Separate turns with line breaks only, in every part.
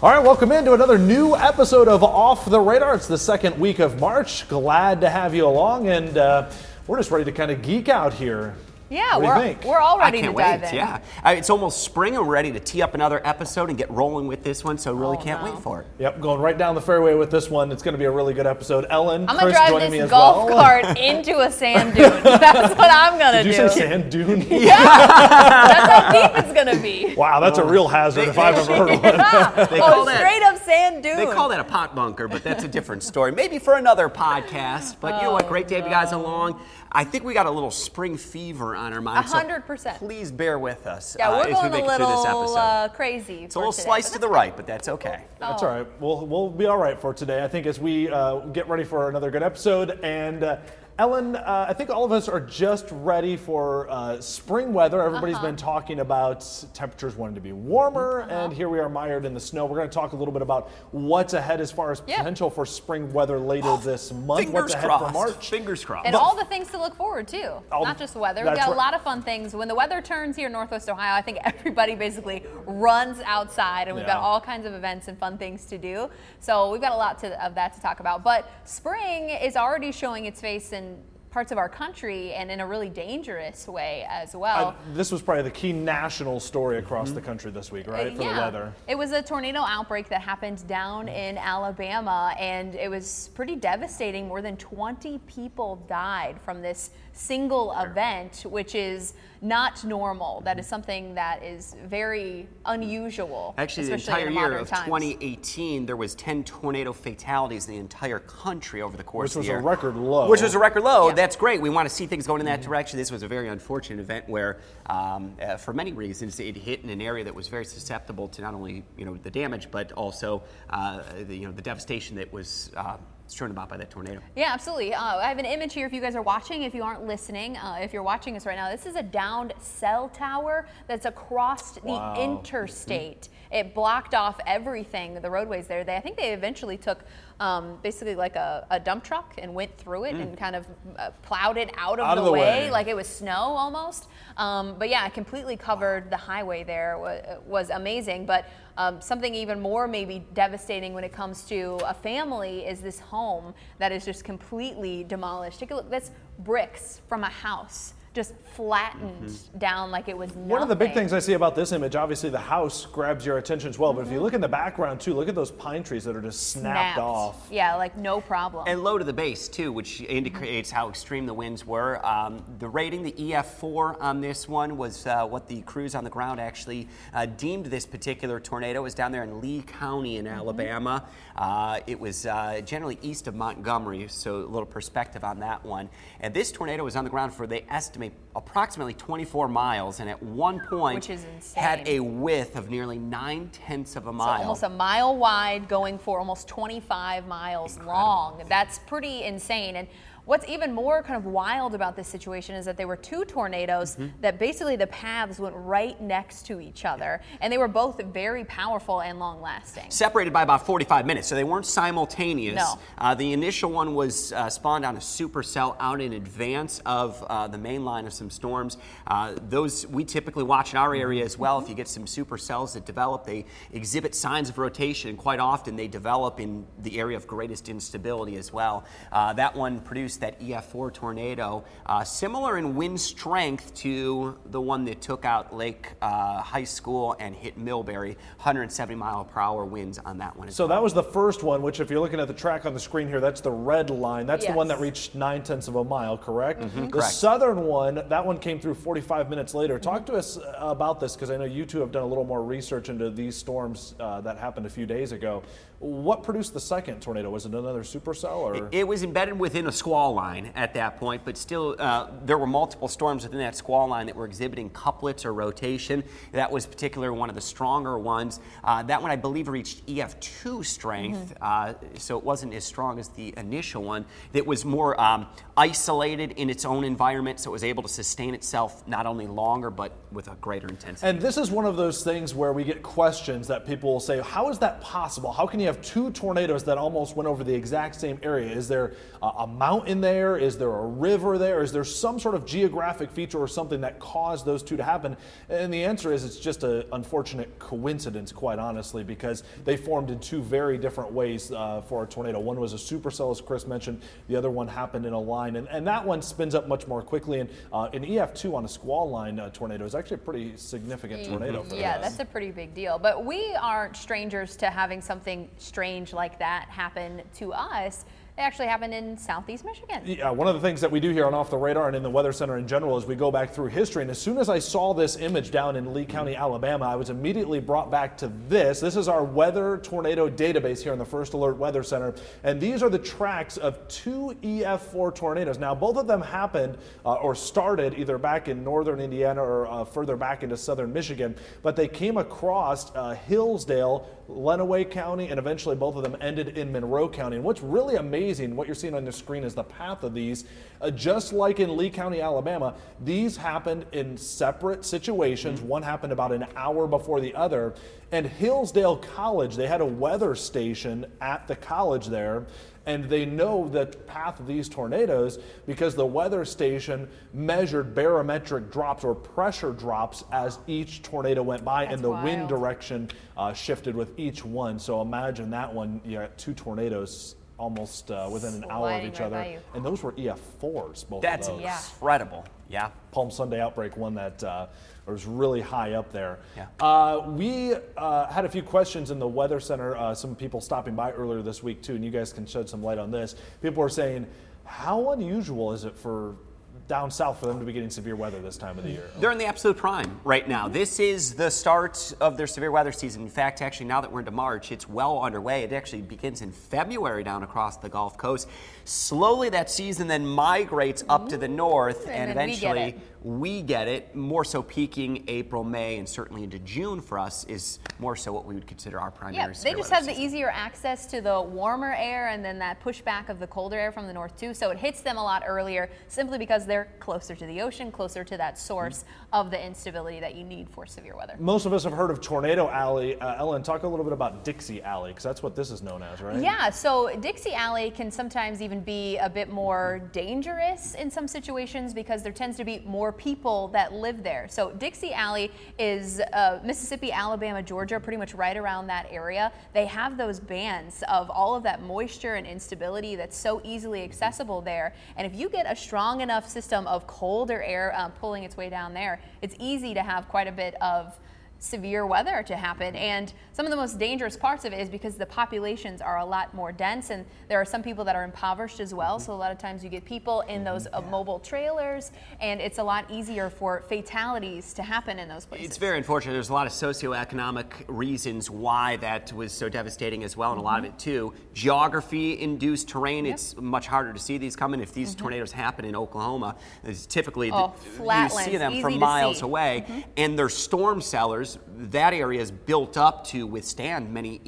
All right, welcome into another new episode of Off the Radar. It's the second week of March. Glad to have you along, and uh, we're just ready to kind of geek out here.
Yeah,
What do you
we're,
think?
we're all
I
ready
can't
to dive
wait.
in.
Yeah, Uh, it's almost spring, and we're ready to tee up another episode and get rolling with this one. So really
Oh,
can't
no.
wait for it.
Yep, going right down the fairway with this one. It's going to be a really good episode. Ellen,
I'm
Chris
gonna drive
joining me
this
as
golf
well.
cart into a sand dune. That's what I'm gonna
Did you
do.
say sand dune?
That's how deep it's gonna be.
Wow, that's a real hazard
They-
if I've ever heard one.
They
oh,
call that-
straight up sand dune.
They call that a pot bunker, but that's a different story. Maybe for another podcast. But you know what? Great to have you guys along. I think we got a little spring fever on our minds. so
100%.
Please bear with us.
Yeah,
uh,
we're
as we
going
make
a
it through this
little
episode.
uh, crazy.
it's a little slice to the right, but that's okay.
That's all right. We'll, we'll be all right for today. I think as we uh, get ready for another good episode. And uh, Ellen, uh, I think all of us are just ready for uh, spring weather. Everybody's
Uh-huh.
been talking about temperatures wanting to be warmer,
Uh-huh.
and here we are mired in the snow. We're going to talk a little bit about what's ahead as far as
Yeah.
potential for spring weather later this month.
Fingers
what's ahead
crossed.
for March?
Fingers crossed.
And all the things to look forward to,
All-
not just the weather. We've
that's
got a lot of fun things. When the weather turns here in Northwest Ohio, I think everybody basically runs outside, and we've got all kinds of events and fun things to do. So we've got a lot to, of that to talk about. But spring is already showing its face in parts of our country and in a really dangerous way as well.
I- this was probably the key national story across the country this week, right? For
yeah.
the weather.
It was a tornado outbreak that happened down in Alabama, and it was pretty devastating. More than 20 people died from this single event, which is not normal. That is something that is very unusual.
Actually, the
especially
entire
in
year of
times.
2018, there was 10 tornado fatalities in the entire country over the course
Which
of
was
the
a
year.
record low.
Which was a record low.
Yeah.
That's great. We want to see things going in that direction. This was a very unfortunate event where, um, uh, for many reasons, it hit in an area that was very susceptible to not only you know the damage, but also uh, the, you know the devastation that was uh, strewn about by that tornado.
Yeah, absolutely. Uh, I have an image here if you guys are watching. If you aren't listening, uh, if you're watching us right now, this is a downed cell tower that's across
Wow.
the interstate. It blocked off everything, the roadways there. They, I think they eventually took um, basically like a, a dump truck and went through it and kind of uh, plowed it out of
Out
the,
of the
way,
way.
like it was snow almost. Um, but yeah, it completely covered the highway there. Wa- was amazing. But um, something even more maybe devastating when it comes to a family is this home that is just completely demolished. Take a look. That's bricks from a house just flattened down like it was nothing.
Mm-hmm. One of the big things I see about this image, obviously the house grabs your attention as well, but if you look in the background too, look at those pine trees that are just snapped,
Snapped.
off.
Yeah, like no problem.
And low to the base too, which indicates how extreme the winds were. Um, the rating, the EF4 on this one, was uh, what the crews on the ground actually uh, deemed this particular tornado. It was down there in Lee County in Alabama. Uh, it was uh, generally east of Montgomery, so a little perspective on that one. And this tornado was on the ground for they estimate approximately 24 miles, and at one point
Which is insane.
had a width of nearly nine tenths of a
So
mile.
almost a mile wide, going for almost 25 miles long. That's pretty insane. And what's even more kind of wild about this situation is that there were two tornadoes
Mm-hmm.
that basically the paths went right next to each other, and they were both very powerful and long lasting.
separated by about 45 minutes, so they weren't simultaneous.
No.
Uh, the initial one was uh, spawned on a supercell out in advance of uh, the main line of some storms. Uh, those we typically watch in our area as well. If you get some supercells that develop, they exhibit signs of rotation. and Quite often, they develop in the area of greatest instability as well. Uh, that one produced that EF4 tornado, uh, similar in wind strength to the one that took out Lake uh, High School and hit Millbury. 170 mile per hour winds on that one.
So
well.
that was the first one, which if you're looking at the track on the screen here, that's the red line. That's the one that reached nine tenths of a mile, correct? The
Mm-hmm. Correct.
southern one, that one came through 45 minutes later. Talk to us uh, about this because I know you two have done a little more research into these storms uh, that happened a few days ago. What produced the second tornado? Was it another supercell or?
It was embedded within a squall line at that point, but still, uh, there were multiple storms within that squall line that were exhibiting couplets or rotation. That was particularly one of the stronger ones. Uh, that one, I believe, reached EF2 strength, uh, so it wasn't as strong as the initial one. That was more um, isolated in its own environment, so it was able to sustain itself not only longer, but with a greater intensity.
And this is one of those things where we get questions that people will say, How is that possible? How can you have two tornadoes that almost went over the exact same area? Is there a, a mountain mountain there? Is there a river there? Is there some sort of geographic feature or something that caused those two to happen? And the answer is it's just an unfortunate coincidence, quite honestly, because they formed in two very different ways uh, for a tornado. One was a supercell, as Chris mentioned. The other one happened in a line, and, and that one spins up much more quickly. And uh, an EF2 on a squall line uh, tornado is actually a pretty significant tornado for
Yeah,
us.
that's a pretty big deal. But we aren't strangers to having something strange like that happen to us. It actually happened in southeast Michigan.
Yeah, one of the things that we do here on Off the Radar and in the Weather Center in general is we go back through history. And as soon as I saw this image down in Lee County, Alabama, I was immediately brought back to this. This is our weather tornado database here in the First Alert Weather Center. And these are the tracks of two EF4 tornadoes. Now, both of them happened uh, or started either back in northern Indiana or uh, further back into southern Michigan, but they came across uh, Hillsdale, Lenawee County, and eventually both of them ended in Monroe County. And what's really amazing, what you're seeing on the screen is the path of these. Uh, just like in Lee County, Alabama, these happened in separate situations. One happened about an hour before the other. And Hillsdale College, they had a weather station at the college there and they know the path of these tornadoes because the weather station measured barometric drops or pressure drops as each tornado went by
That's
and the wind direction uh, shifted with each one. So imagine that one, you got two tornadoes almost uh, within an hour of each
right
other. And those were EF4s, both
That's
of those.
Yeah.
incredible. Yeah.
Palm Sunday outbreak, one that uh, was really high up there.
Yeah.
Uh, we uh, had a few questions in the Weather Center. Uh, some people stopping by earlier this week too, and you guys can shed some light on this. People were saying, how unusual is it for down south for them to be getting severe weather this time of the year?
They're in the absolute prime right now. This is the start of their severe weather season. In fact, actually, now that we're into March, it's well underway. It actually begins in February down across the Gulf Coast. Slowly, that season then migrates up to the north,
And
and,
then we get
eventually
it.
We get it. More so, peaking April, May, and certainly into June for us is more so what we would consider our primary.
Yeah, they just
weather
have the easier access to the warmer air and then that pushback of the colder air from the north too. So it hits them a lot earlier simply because they're closer to the ocean, closer to that source of the instability that you need for severe weather.
Most of us have heard of Tornado Alley. Uh, Ellen, talk a little bit about Dixie Alley, because that's what this is known as, right?
Yeah, so Dixie Alley can sometimes even be a bit more dangerous in some situations because there tends to be more people that live there. So Dixie Alley is uh, Mississippi, Alabama, Georgia, pretty much right around that area. They have those bands of all of that moisture and instability that's so easily accessible there. And if you get a strong enough system of colder air uh, pulling its way down there, it's easy to have quite a bit of severe weather to happen. And some of the most dangerous parts of it is because the populations are a lot more dense and there are some people that are impoverished as well. So a lot of times you get people in those uh, mobile trailers and it's a lot easier for fatalities to happen in those places.
It's very unfortunate. There's a lot of socioeconomic reasons why that was so devastating as well, and a lot of it too. Geography induced terrain, it's much harder to see these coming. If these tornadoes happen in Oklahoma, it's typically.
Oh,
the, you see them from miles
see.
Away, and they're storm cellars. That area is built up to withstand many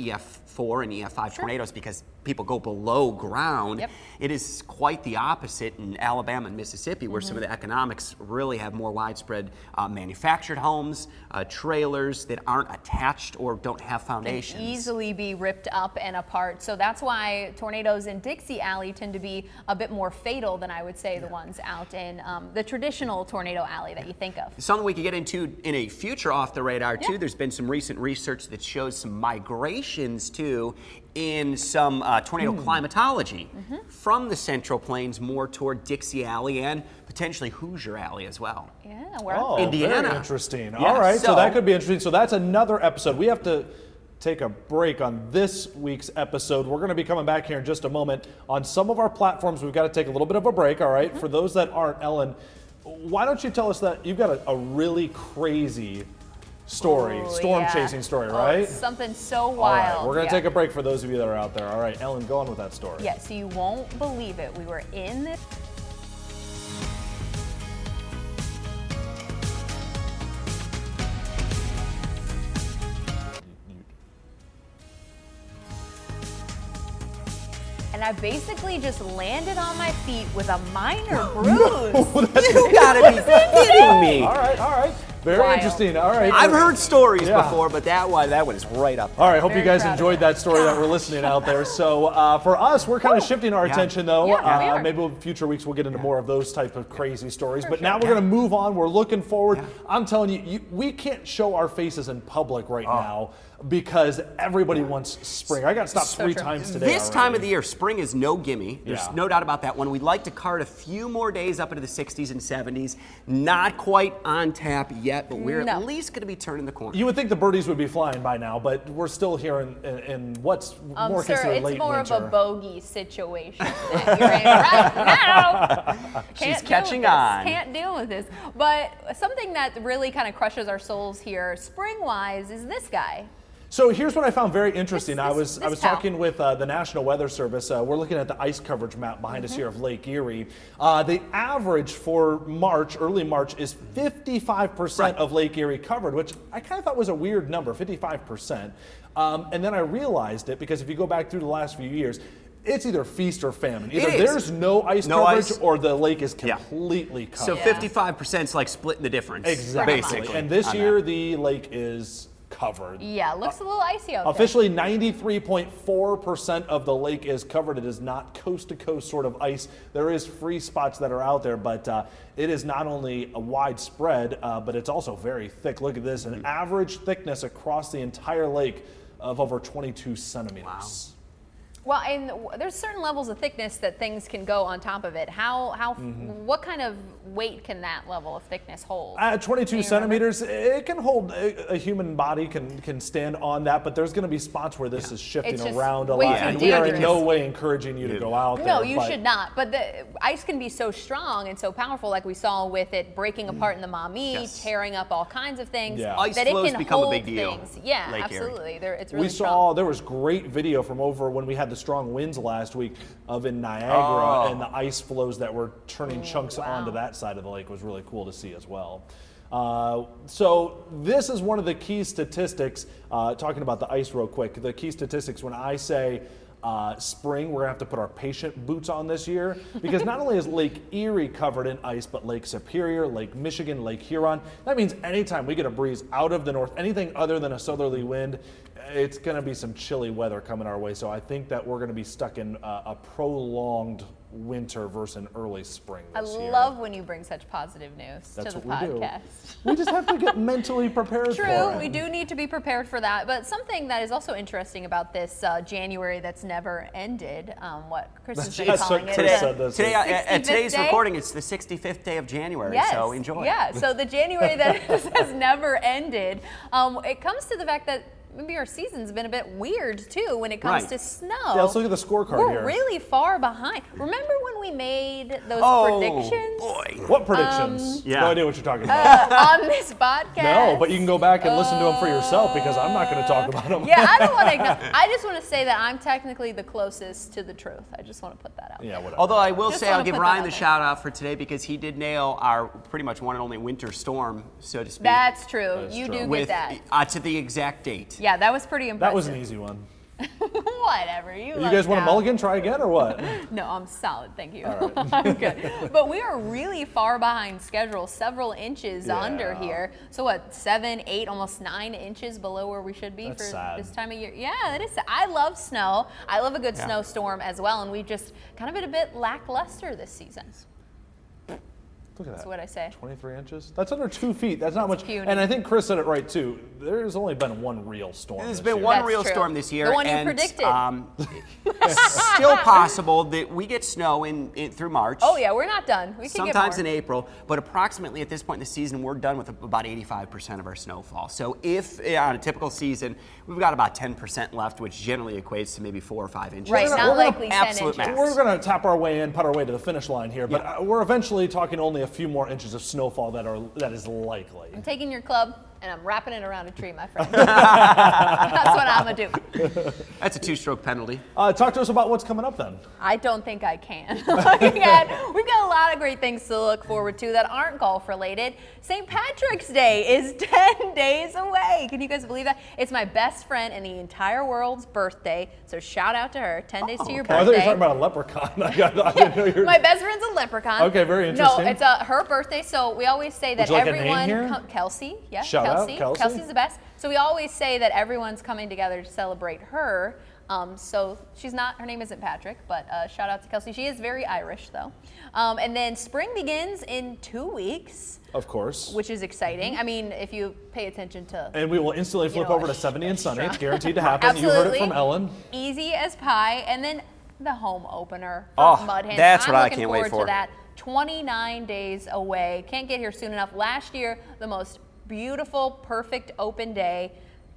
EF4 and EF5 tornadoes because people go below ground.
Yep.
It is quite the opposite in Alabama and Mississippi, where some of the economics really have more widespread uh, manufactured homes, uh, trailers that aren't attached or don't have
can
foundations.
easily be ripped up and apart. So that's why tornadoes in Dixie Alley tend to be a bit more fatal than I would say the ones out in um, the traditional tornado alley that you think of.
Something we could get into in a future off the radar too.
Yeah.
There's been some recent research that shows some migrations too in some uh, tornado
Hmm.
climatology
Mm-hmm.
from the Central Plains more toward Dixie Alley and potentially Hoosier Alley as well.
Yeah, we're
Oh,
Indiana.
Very interesting.
Yeah,
All right, so,
so-
that could be interesting. So that's another episode. We have to take a break on this week's episode. We're going to be coming back here in just a moment. On some of our platforms, we've got to take a little bit of a break, all right? For those that aren't, Ellen, why don't you tell us that you've got a, a really crazy story,
Ooh,
storm
yeah.
chasing story,
Oh,
right?
something so wild.
right, we're going to
yeah.
take a break for those of you that are out there. All right, Ellen, go on with that story.
Yeah, so you won't believe it. We were in this. And I basically just landed on my feet with a minor bruise.
You gotta be kidding me!
All right, all right. Very
Wild.
interesting. All right.
I've heard stories
Yeah.
before, but that one, that one is right up.
All right, hope
Very
you guys enjoyed that story that we're listening out there. So uh, for us, we're kind of shifting our
Yeah.
attention though.
Yeah, we
uh,
are.
maybe in future weeks we'll get into more of those type of crazy stories.
For
but now we're going to move on. We're looking forward. I'm telling you, you, we can't show our faces in public right
Oh.
now because everybody wants spring. I got stopped
So
three
true.
times today.
This time of the year, spring is no gimme. There's
Yeah.
no doubt about that one. We'd like to cart a few more days up into the 60s and 70s. Not quite on tap yet, but we're
No.
at least going to be turning the corner.
You would think the birdies would be flying by now, but we're still here in, in, in what's
Um,
more
sir,
considered
it's
late
more
winter.
of a bogey situation that you're in right now.
She's
Can't deal
catching
with this.
on.
Can't deal with this. But something that really kind of crushes our souls here, spring-wise, is this guy.
So here's what I found very interesting.
This-
I was I was
pal.
talking with uh, the National Weather Service. Uh, we're looking at the ice coverage map behind
Mm-hmm.
us here of Lake Erie. Uh, the average for March, early March, is 55% of Lake Erie covered, which I kind of thought was a weird number, 55%. Um, and then I realized it because if you go back through the last few years. It's either feast or famine. Either there's no ice
No
coverage
ice.
or the lake is
Yeah.
completely covered.
So 55% is like splitting the difference.
exactly.
Basically.
And this year
that.
the lake is covered.
Yeah, looks a little icy out there.
Officially, 93.4% of the lake is covered. It is not coast to coast sort of ice. There is free spots that are out there, but uh, it is not only a widespread, uh, but it's also very thick. Look at this an average thickness across the entire lake of over 22 centimeters.
Well, and there's certain levels of thickness that things can go on top of it. How, how,
Mm-hmm.
what kind of weight can that level of thickness hold?
At 22
Do you remember?
centimeters, it can hold a, a human body can can stand on that, but there's going to be spots where this is shifting around a lot, and we are in no way encouraging you to go out there.
No, you
but-
should not. But the ice can be so strong and so powerful, like we saw with it breaking apart in the Maumee,
Yes.
tearing up all kinds of things.
Yeah.
Ice
that it
flows
can
become a
hold
big deal,
Things. Yeah,
Lake
absolutely. They're, it's really
we saw there was great video from over when we had the strong winds last week of in Niagara
Oh.
and the ice flows that were turning chunks
wow.
onto that side of the lake was really cool to see as well. Uh, so this is one of the key statistics. Uh, talking about the ice real quick, the key statistics when I say. Uh, spring, we're gonna have to put our patient boots on this year because not only is Lake Erie covered in ice, but Lake Superior, Lake Michigan, Lake Huron. That means anytime we get a breeze out of the north, anything other than a southerly wind, it's going to be some chilly weather coming our way. So I think that we're going to be stuck in uh, a prolonged winter versus an early spring
I
year.
love when you bring such positive news
That's
to the
what we do.
podcast.
We just have to get mentally prepared for
True, we do need to be prepared for that. But something that is also interesting about this uh, January that's never ended, um, what Chris has been
That's
calling
what
it.
Chris
the-
said this
Today,
week.
uh, at today's
day?
recording, it's the 65th day of January,
Yes.
so enjoy.
Yeah. So the January that has, has never ended. Um, it comes to the fact that maybe our season's been a bit weird too when it comes
Right.
to snow.
Yeah, let's look at the scorecard
We're
here.
really far behind. Remember when we made those
Oh,
predictions
boy.
What predictions?
Yeah.
No idea what you're talking about.
on this podcast?
no, but you can go back and listen to them for yourself because I'm not going to talk about them.
Yeah, I don't want to. I just want to say that I'm technically the closest to the truth. I just want to put that out.
yeah,
there.
whatever.
Although I will
Just
say, I'll give Ryan the shout out for today because he did nail our pretty much one and only winter storm, so to speak.
That's true.
That is
you
true.
do
with
get that.
uh, to the exact date.
Yeah, that was pretty impressive.
that was an easy one.
Whatever. You,
You guys want a mulligan? Try again or what?
No, I'm solid. Thank you. I'm good. But we are really far behind schedule, several inches under here. So what? Seven, eight, almost nine inches below where we should be
That's
for
sad.
this time of year. Yeah, it is. I love snow. I love a good
Yeah.
snowstorm as well, and we just kind of been a bit lackluster this season.
Look at that.
That's what I say.
23 inches? That's under two feet. That's not much.
puny.
And I think Chris said it right too. There's only been one real storm.
There's
this
been
year.
one
That's
real
true.
storm this year.
The one you
and,
predicted.
Um, still possible that we get snow in, in through March.
Oh yeah, we're not done. We can
Sometimes
get
in
more.
April, but approximately at this point in the season, we're done with about 85% of our snowfall. So if on a typical season, we've got about 10% left, which generally equates to maybe four or five inches.
Right,
We're gonna-
not
we're
likely 10
absolute
inches.
max.
We're going to tap our way in, put our way to the finish line here, but
Yeah.
uh, we're eventually talking only a few more inches of snowfall that are that is likely.
I'm taking your club. And I'm wrapping it around a tree, my friend. That's what I'm gonna do.
That's a two-stroke penalty.
Uh, talk to us about what's coming up then.
I don't think I can. Looking at- we've got a lot of great things to look forward to that aren't golf related. St. Patrick's Day is 10 days away. Can you guys believe that? It's my best friend in the entire world's birthday. So shout out to her. 10 days to your
birthday. I thought you were talking about a leprechaun. I, got, I didn't know you were.
My best friend's a leprechaun.
Okay, very interesting.
No, it's uh, her birthday, so we always say that
you like a name
everyone.
here?
co- Kelsey, yeah,
Shout out,
Kelsey.
Kelsey.
Kelsey's the best. So we always say that everyone's coming together to celebrate her. Um, so she's not. Her name isn't Patrick, but uh, shout out to Kelsey. She is very Irish, though. Um, and then spring begins in two weeks,
of course.
which is exciting. I mean, if you pay attention to
And we will instantly flip
know,
over to 70 and sunny. It's guaranteed to happen. You heard it from Ellen.
Easy as pie, and then the home opener for
Oh,
Mud Hens.
that's
I'm
what I
looking
can't wait
forward
for.
to that. 29 days away. Can't get here soon enough. Last year, the most beautiful, perfect open day,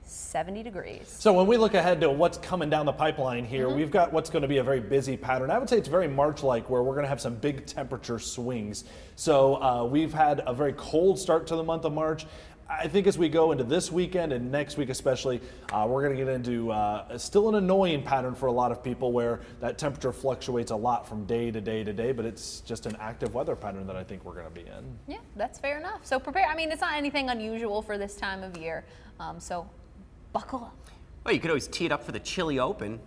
70 degrees.
So when we look ahead to what's coming down the pipeline here,
Mm-hmm.
we've got what's going to be a very busy pattern. I would say it's very March-like, where we're going to have some big temperature swings. So uh, we've had a very cold start to the month of March. I think as we go into this weekend and next week especially, uh, we're going to get into uh, still an annoying pattern for a lot of people where that temperature fluctuates a lot from day to day to day, but it's just an active weather pattern that I think we're going to be in.
Yeah, that's fair enough. So prepare. I mean, it's not anything unusual for this time of year. Um, so buckle up.
Well, you could always tee it up for the chilly Open,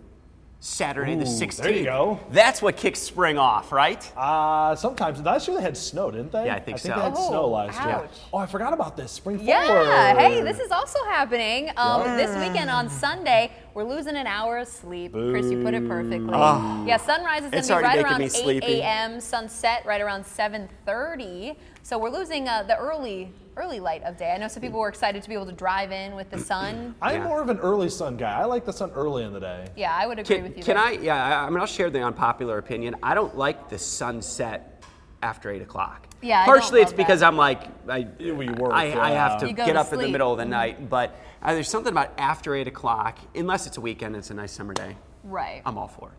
Saturday the 16th.
there you go.
That's what kicks spring off, right?
Uh, sometimes last year they had snow, didn't they?
Yeah, I think
I think
so.
they had snow
Oh,
last year. Oh, I forgot about this. Spring
Yeah,
forward.
hey, this is also happening um, this weekend on Sunday. We're losing an hour of sleep. Chris, you put it perfectly. yeah, sunrise is going to be right around 8 a.m. Sunset right around 7:30. So we're losing uh, the early early light of day. I know some people were excited to be able to drive in with the sun.
I'm
Yeah.
more of an early sun guy. I like the sun early in the day.
Yeah, I would agree
Can,
with you.
can
there.
I? Yeah, I, I mean, I'll share the unpopular opinion. I don't like the sunset after eight o'clock.
Yeah,
partially it's because
that.
I'm like, I,
We work,
I, I have to get
to
up in the middle of the night. But uh, there's something about after eight o'clock, unless it's a weekend, it's a nice summer day.
Right.
I'm all for. it.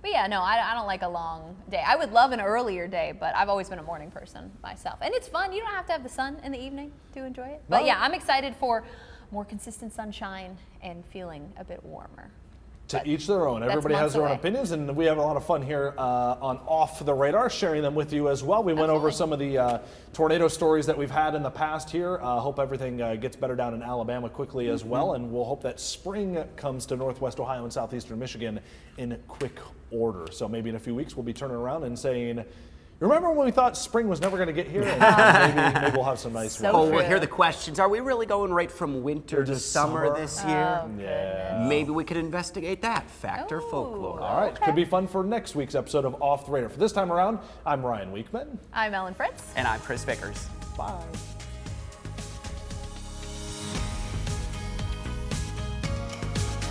But yeah, no, I, I don't like a long day. I would love an earlier day, but I've always been a morning person myself. And it's fun. You don't have to have the sun in the evening to enjoy it. But
No.
yeah, I'm excited for more consistent sunshine and feeling a bit warmer.
To each their own. Everybody has their own opinions, and we have a lot of fun here uh, on Off the Radar, sharing them with you as well. We went over some of the uh, tornado stories that we've had in the past here. Uh, hope everything uh, gets better down in Alabama quickly as
Mm-hmm.
well, and we'll hope that spring comes to Northwest Ohio and Southeastern Michigan in quick order. So maybe in a few weeks we'll be turning around and saying, "Remember when we thought spring was never going to get here?" And maybe, maybe we'll have some nice
So
weather.
Oh,
true.
we'll hear the questions. Are we really going right from winter to
to
summer,
summer?
this year?
Oh,
Yeah.
Maybe we could investigate that. Fact or
Ooh.
folklore.
All right,
Okay.
could be fun for next week's episode of Off the Radar. For this time around, I'm Ryan Wichman.
I'm Ellen Fritz.
And I'm Chris Vickers.
Bye.